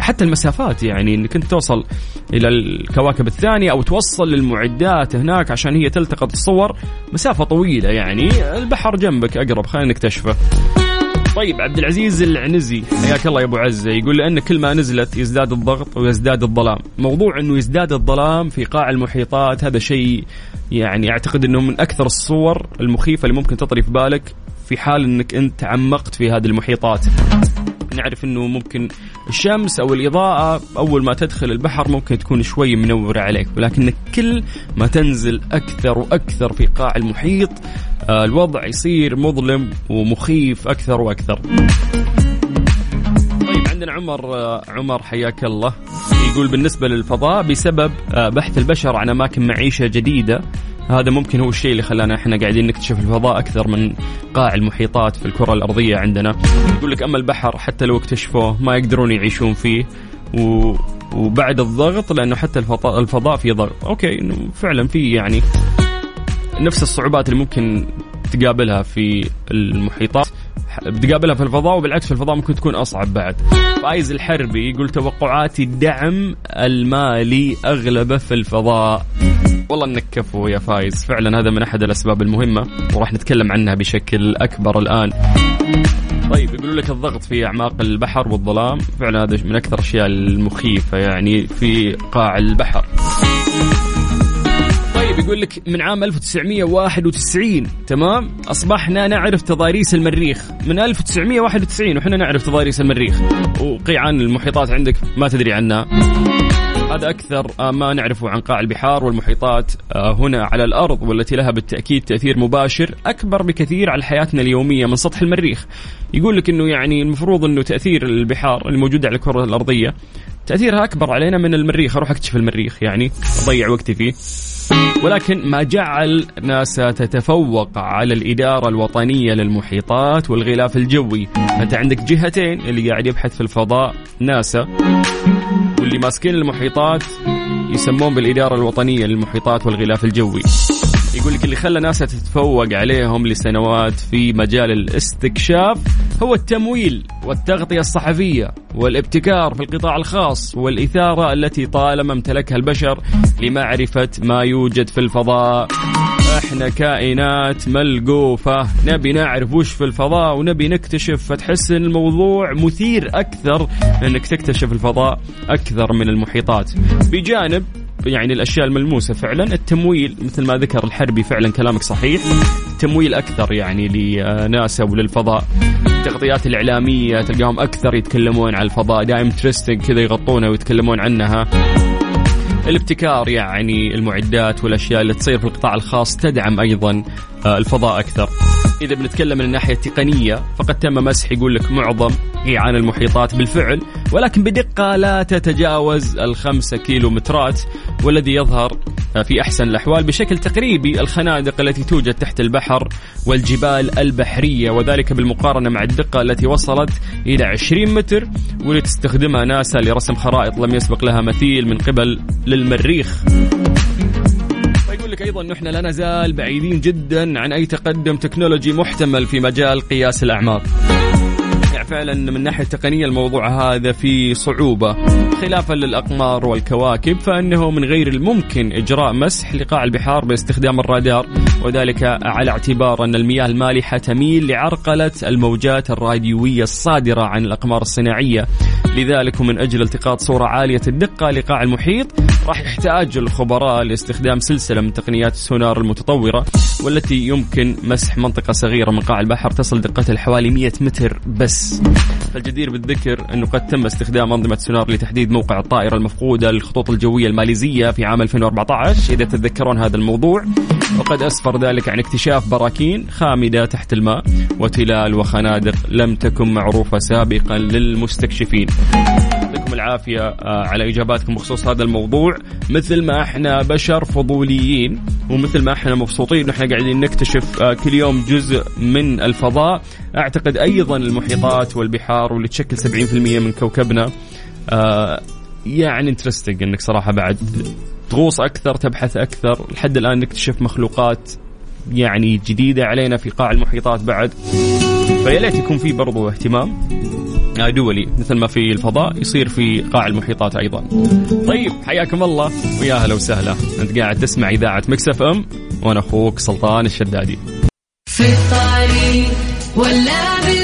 حتى المسافات يعني إنك أنت توصل إلى الكواكب الثانية أو توصل للمعدات هناك عشان هي تلتقط الصور. مسافة طويلة يعني البحر جنبك أقرب. خلينا نكتشفه. طيب عبد العزيز العنزي حياك الله يا أبو عزة يقول لأن كل ما نزلت يزداد الضغط ويزداد الظلام، موضوع إنه يزداد الظلام في قاع المحيطات هذا شيء يعني أعتقد إنه من أكثر الصور المخيفة اللي ممكن تطري في بالك في حال إنك أنت تعمقت في هذه المحيطات. نعرف إنه ممكن الشمس أو الإضاءة أول ما تدخل البحر ممكن تكون شوي منورة عليك ولكن كل ما تنزل أكثر وأكثر في قاع المحيط آه، الوضع يصير مظلم ومخيف أكثر وأكثر. طيب عندنا عمر آه، عمر حياك الله يقول بالنسبة للفضاء بسبب آه، بحث البشر عن أماكن معيشة جديدة هذا ممكن هو الشيء اللي خلانا إحنا قاعدين نكتشف الفضاء أكثر من قاع المحيطات في الكرة الأرضية عندنا يقول لك أما البحر حتى لو اكتشفوه ما يقدرون يعيشون فيه و وبعد الضغط لأنه حتى الفضاء الفضاء فيه ضغط أوكي إنه فعلا في يعني نفس الصعوبات اللي ممكن تقابلها في المحيطات بتقابلها في الفضاء وبالعكس في الفضاء ممكن تكون أصعب بعد. فايز الحربي يقول توقعاتي الدعم المالي أغلبه في الفضاء. والله انك كفو يا فايز. فعلا هذا من أحد الأسباب المهمة وراح نتكلم عنها بشكل أكبر الآن. طيب يقولوا لك الضغط في أعماق البحر والظلام فعلا هذا من أكثر الأشياء المخيفة يعني في قاع البحر. طيب يقول لك من عام 1991 تمام؟ أصبحنا نعرف تضاريس المريخ. من 1991 وحنا نعرف تضاريس المريخ. وقيعان المحيطات عندك ما تدري عنها. هذا أكثر ما نعرفه عن قاع البحار والمحيطات آه، هنا على الأرض والتي لها بالتأكيد تأثير مباشر أكبر بكثير على حياتنا اليومية من سطح المريخ. يقول لك أنه يعني المفروض أنه تأثير البحار الموجودة على الكرة الأرضية تأثيرها أكبر علينا من المريخ. أروح أكتشف المريخ يعني أضيع وقتي فيه. ولكن ما جعل ناسا تتفوق على الإدارة الوطنية للمحيطات والغلاف الجوي. أنت عندك جهتين اللي قاعد يبحث في الفضاء ناسا واللي ماسكين المحيطات يسمون بالإدارة الوطنية للمحيطات والغلاف الجوي. يقول لك اللي خلى ناسا تتفوق عليهم لسنوات في مجال الاستكشاف هو التمويل والتغطية الصحفية والابتكار في القطاع الخاص والإثارة التي طالما امتلكها البشر لمعرفة ما يوجد في الفضاء. إحنا كائنات ملقوفة نبي نعرف وش في الفضاء ونبي نكتشف فتحس إن الموضوع مثير أكثر إنك تكتشف الفضاء أكثر من المحيطات. بجانب يعني الأشياء الملموسة فعلا. التمويل مثل ما ذكر الحربي فعلا كلامك صحيح. تمويل أكثر يعني لناسا وللفضاء. التغطيات الإعلامية تلقاهم أكثر يتكلمون عن الفضاء. دائم تريستنج كذا يغطونها ويتكلمون عنها. الابتكار يعني المعدات والأشياء اللي تصير في القطاع الخاص تدعم أيضا آه، الفضاء أكثر. إذا بنتكلم من الناحيه التقنيه فقد تم مسح يقول لك معظم قيعان المحيطات بالفعل ولكن بدقة لا تتجاوز الخمسة كيلومترات والذي يظهر في أحسن الأحوال بشكل تقريبي الخنادق التي توجد تحت البحر والجبال البحرية وذلك بالمقارنة مع الدقة التي وصلت إلى 20 متر واللي تستخدمها ناسا لرسم خرائط لم يسبق لها مثيل من قبل للمريخ. لك أيضا انه إحنا لا نزال بعيدين جدا عن أي تقدم تكنولوجي محتمل في مجال قياس الأعماق. فعلا من الناحيه التقنيه الموضوع هذا في صعوبة خلافا للأقمار والكواكب فإنه من غير الممكن إجراء مسح لقاع البحار باستخدام الرادار وذلك على اعتبار أن المياه المالحة تميل لعرقلة الموجات الراديوية الصادرة عن الأقمار الصناعية. لذلك ومن أجل التقاط صورة عالية الدقة لقاع المحيط راح يحتاج الخبراء لاستخدام سلسلة من تقنيات السونار المتطورة. والتي يمكن مسح منطقة صغيرة من قاع البحر تصل دقتها لحوالي 100 متر بس فالجدير بالذكر أنه قد تم استخدام أنظمة سونار لتحديد موقع الطائرة المفقودة للخطوط الجوية الماليزية في عام 2014 إذا تتذكرون هذا الموضوع وقد أسفر ذلك عن اكتشاف براكين خامدة تحت الماء وتلال وخنادق لم تكن معروفة سابقا للمستكشفين. يعطيكم العافية آه، على إجاباتكم بخصوص هذا الموضوع. مثل ما إحنا بشر فضوليين ومثل ما إحنا مبسوطين إحنا قاعدين نكتشف آه، كل يوم جزء من الفضاء. أعتقد أيضا المحيطات والبحار واللي تشكل 70% من كوكبنا آه، يعني interesting إنك صراحة بعد تغوص أكثر تبحث أكثر. لحد الآن نكتشف مخلوقات يعني جديدة علينا في قاع المحيطات بعد. فيا ليت يكون في برضو اهتمام آه، دولي مثل ما في الفضاء يصير في قاع المحيطات أيضا. طيب حياكم الله ويا هلا وسهلا أنت قاعد تسمع إذاعة Mix FM وأنا أخوك سلطان الشدادي. في الطريق ولا بالبيت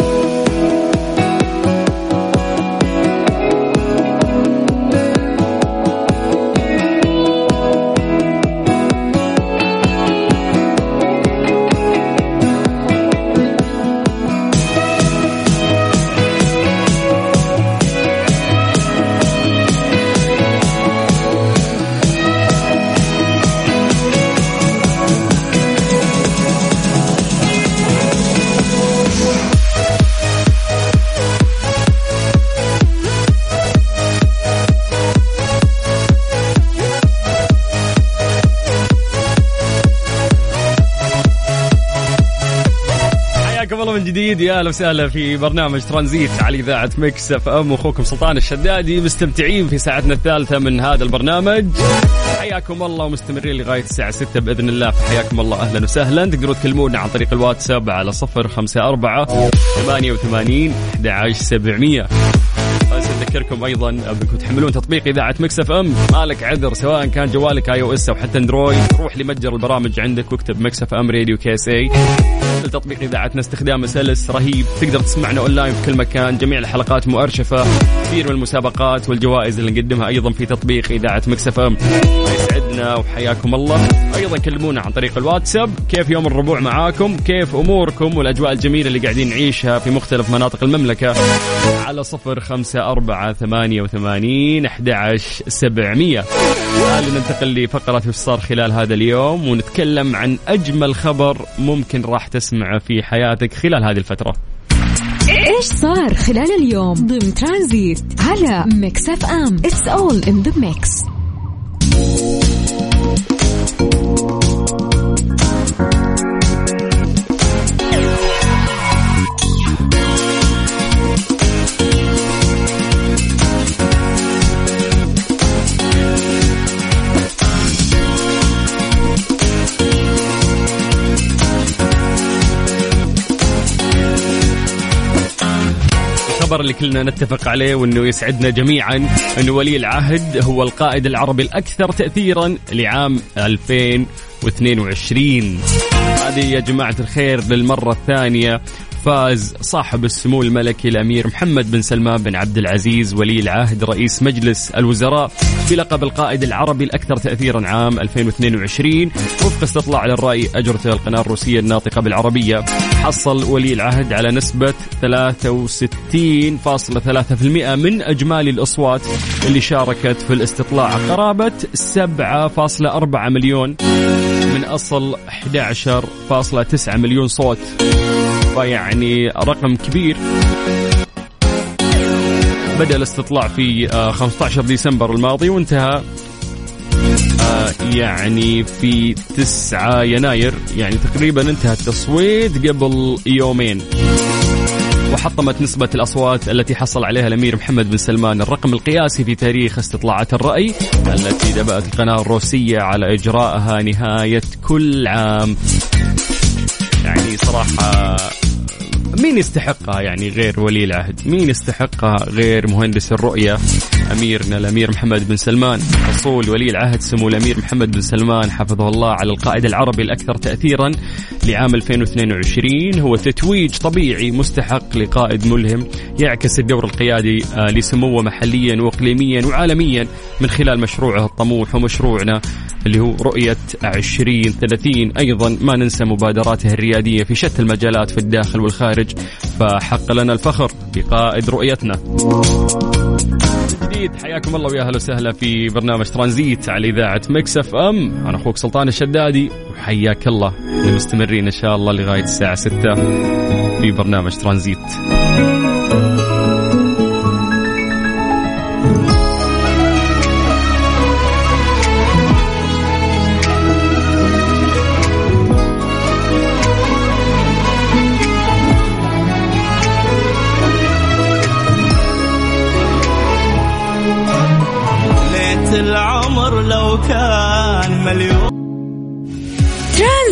جديد يا أهلا وسهلا في برنامج ترانزيت على إذاعة Mix FM. أخوكم سلطان الشدادي مستمتعين في ساعتنا الثالثة من هذا البرنامج. حياكم الله ومستمرين لغاية الساعة 6 بإذن الله. فحياكم الله. أهلا وسهلا. تقدروا تكلمونا عن طريق الواتساب على 054 88 11700 بس أذكركم أيضا انكم تحملون تطبيق إذاعة Mix FM. ما لك عذر سواء كان جوالك iOS أو حتى Android. روح لمتجر البرامج عندك واكتب Mix FM Radio KS A تطبيق إذاعتنا. استخدامه سلس رهيب. تقدر تسمعنا أونلاين في كل مكان. جميع الحلقات مؤرشفة. كثير من المسابقات والجوائز اللي نقدمها أيضا في تطبيق إذاعة Mix وحياكم الله. أيضا كلمونا عن طريق الواتساب. كيف يوم الربوع معاكم؟ كيف أموركم؟ والأجواء الجميلة اللي قاعدين نعيشها في مختلف مناطق المملكة. على صفر خمسة أربعة ثمانية وثمانين أحد سبعمية. تعالوا ننتقل لفقرة إيش صار خلال هذا اليوم ونتكلم عن أجمل خبر ممكن راح تسمعه في حياتك خلال هذه الفترة؟ إيش صار خلال اليوم ضمن ترانزيت على Mix FM؟ It's all in the mix الخبر اللي كلنا نتفق عليه وإنه يسعدنا جميعا انه ولي العهد هو القائد العربي الأكثر تاثيرا لعام 2022 هذه يا جماعة الخير للمرة الثانية. فاز صاحب السمو الملكي الأمير محمد بن سلمان بن عبد العزيز ولي العهد رئيس مجلس الوزراء بلقب القائد العربي الأكثر تاثيرا عام 2022 وفق استطلاع للرأي اجرته القناة الروسية الناطقة بالعربية. حصل ولي العهد على نسبة 63.3% من أجمالي الأصوات اللي شاركت في الاستطلاع. قرابة 7.4 مليون من أصل 11.9 مليون صوت. فيعني رقم كبير. بدأ الاستطلاع في آه، 15 ديسمبر الماضي وانتهى آه، يعني في 9 يناير يعني تقريبا انتهى التصويت قبل يومين. وحطمت نسبة الأصوات التي حصل عليها الأمير محمد بن سلمان الرقم القياسي في تاريخ استطلاعات الرأي التي دبأت القناة الروسية على إجراءها نهاية كل عام. يعني صراحة مين يستحقها يعني غير ولي العهد؟ مين يستحقها غير مهندس الرؤية؟ أميرنا الأمير محمد بن سلمان. حصول ولي العهد سمو الأمير محمد بن سلمان حفظه الله على القائد العربي الأكثر تأثيرا لعام 2022 هو تتويج طبيعي مستحق لقائد ملهم يعكس الدور القيادي آه، لسموه محليا وإقليميا وعالميا من خلال مشروعه الطموح ومشروعنا اللي هو رؤية 2030 أيضا ما ننسى مبادراته الريادية في شتى المجالات في الداخل والخارج. فحق لنا الفخر بقائد رؤيتنا. جديد حياكم الله ويا أهلا وسهلا في برنامج ترانزيت على إذاعة Mix FM. أنا أخوك سلطان الشدادي وحياك الله مستمرين إن شاء الله لغاية الساعة 6 في برنامج ترانزيت.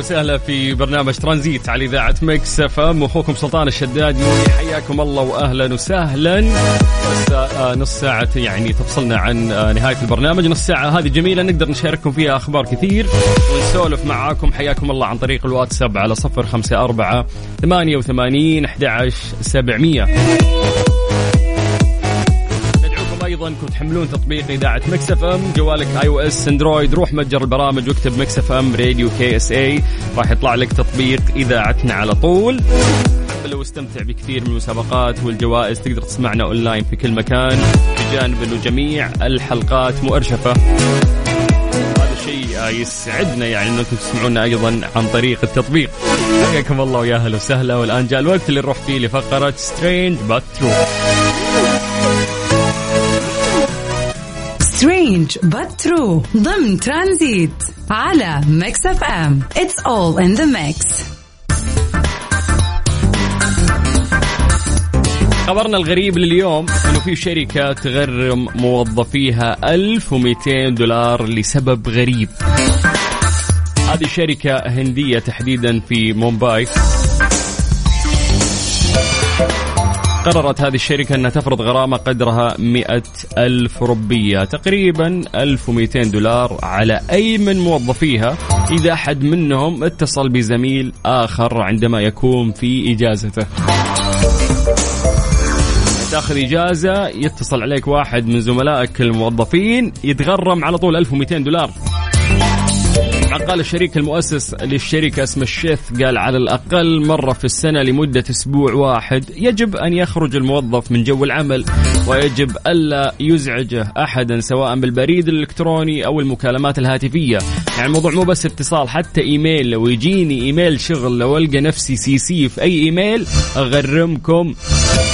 وسهلا في برنامج ترانزيت على إذاعة Mix FM. أخوكم سلطان الشدادي حياكم الله واهلا وسهلا. بس آه، نص ساعة يعني تفصلنا عن آه، نهاية البرنامج. نص ساعة هذه جميلة نقدر نشارككم فيها أخبار كثير ونسولف معاكم. حياكم الله عن طريق الواتساب على صفر خمسة أربعة ثمانية وثمانين أحد سبعمية. ندعوكم أيضا تحملون تطبيق إذاعة Mix FM. جوالك iOS Android روح متجر البرامج واكتب Mix FM Radio KSA. راح يطلع لك تطبيق إذاعتنا على طول. حمله واستمتع بكثير من المسابقات والجوائز تقدر تسمعنا أونلاين في كل مكان بجانب إنه جميع الحلقات مؤرشفة. هذا الشيء يسعدنا يعني انكم تسمعونا أيضا عن طريق التطبيق. حياكم الله ويا أهلا وسهلا. والآن جاء الوقت اللي نروح فيه لفقرة Strange But True Strange But True ضمن ترانزيت على ميكس اف ام It's all in the mix خبرنا الغريب لليوم إنه في شركة تغرم موظفيها 1200 دولار لسبب غريب. هذه شركة هندية تحديدا في مومباي. قررت هذه الشركة أنها تفرض غرامة قدرها 100 ألف ربية تقريبا 1200 دولار على أي من موظفيها. إذا أحد منهم اتصل بزميل آخر عندما يكون في إجازته. تاخذ إجازة يتصل عليك واحد من زملائك الموظفين يتغرم على طول 1200 دولار. قال الشريك المؤسس للشركة اسمه الشيث قال على الأقل مرة في السنة لمدة أسبوع واحد يجب أن يخرج الموظف من جو العمل ويجب ألا يزعجه أحدا سواء بالبريد الإلكتروني أو المكالمات الهاتفية. يعني الموضوع مو بس اتصال حتى إيميل لو يجيني إيميل شغل لو ألقى نفسي CC في أي إيميل أغرمكم.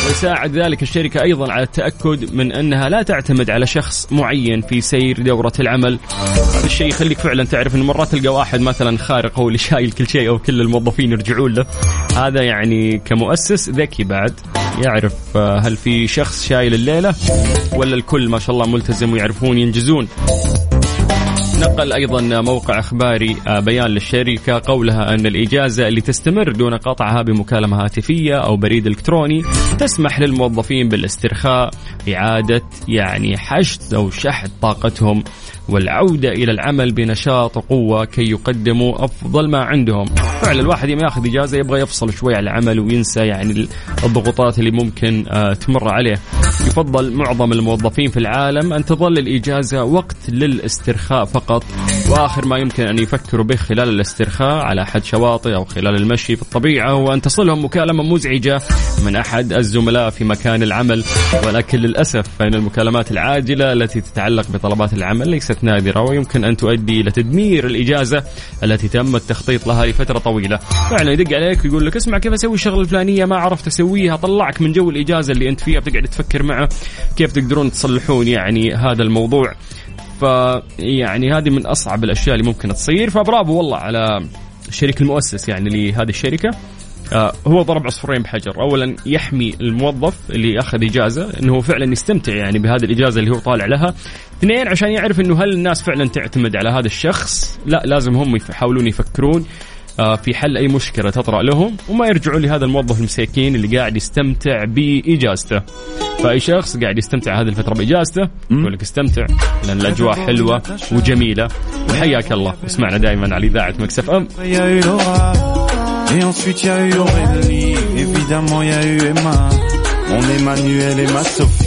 ويساعد ذلك الشركة أيضا على التأكد من أنها لا تعتمد على شخص معين في سير دورة العمل. هذا الشيء يخليك فعلا تعرف أنه مرات تلقى واحد مثلا خارق هو اللي شايل كل شيء أو كل الموظفين يرجعون له. هذا يعني كمؤسس ذكي بعد يعرف آه، هل في شخص شايل الليلة ولا الكل ما شاء الله ملتزم ويعرفون ينجزون. نقل أيضا موقع أخباري آه، بيان للشركة قولها أن الإجازة اللي تستمر دون قطعها بمكالمة هاتفية أو بريد إلكتروني تسمح للموظفين بالاسترخاء إعادة يعني حشد أو شحذ طاقتهم. والعودة إلى العمل بنشاط وقوة كي يقدموا أفضل ما عندهم. فعلا الواحد يوم ياخذ إجازة يبغى يفصل شوي عن العمل وينسى يعني الضغوطات اللي ممكن آه، تمر عليه. يفضل معظم الموظفين في العالم أن تظل الإجازة وقت للاسترخاء فقط وآخر ما يمكن أن يفكروا به خلال الاسترخاء على أحد شواطئ أو خلال المشي في الطبيعة هو أن تصلهم مكالمة مزعجة من أحد الزملاء في مكان العمل ولكن للأسف فإن المكالمات العاجلة التي تتعلق بطلبات العمل ليست نادره ويمكن أن تؤدي إلى تدمير الإجازة التي تم التخطيط لها لفترة طويلة. فعلا يدق عليك ويقول لك اسمع كيف أسوي الشغلة الفلانية ما عرفت أسويها. طلعك من جو الإجازة اللي أنت فيها بتقعد تفكر معه كيف تقدرون تصلحون يعني هذا الموضوع. ف يعني هذه من أصعب الأشياء اللي ممكن تصير. فبرافو والله على الشريك المؤسس يعني لهذه الشركة. آه هو ضرب عصفورين بحجر. اولا يحمي الموظف اللي أخذ إجازة إنه هو فعلا يستمتع يعني بهذه الإجازة اللي هو طالع لها. اثنين عشان يعرف إنه هل الناس فعلا تعتمد على هذا الشخص لا لازم هم يحاولون يفكرون آه، في حل أي مشكلة تطرأ لهم وما يرجعون لهذا الموظف المساكين اللي قاعد يستمتع بإجازته. فأي شخص قاعد يستمتع هذه الفترة بإجازته يقول لك استمتع لأن الأجواء حلوة وجميلة. وحياك الله. اسمعنا دائما على إذاعة مكسف أم. Et ensuite il y a eu Aurélie. Évidemment, il y a eu Emma, mon Emmanuel et ma Sophie.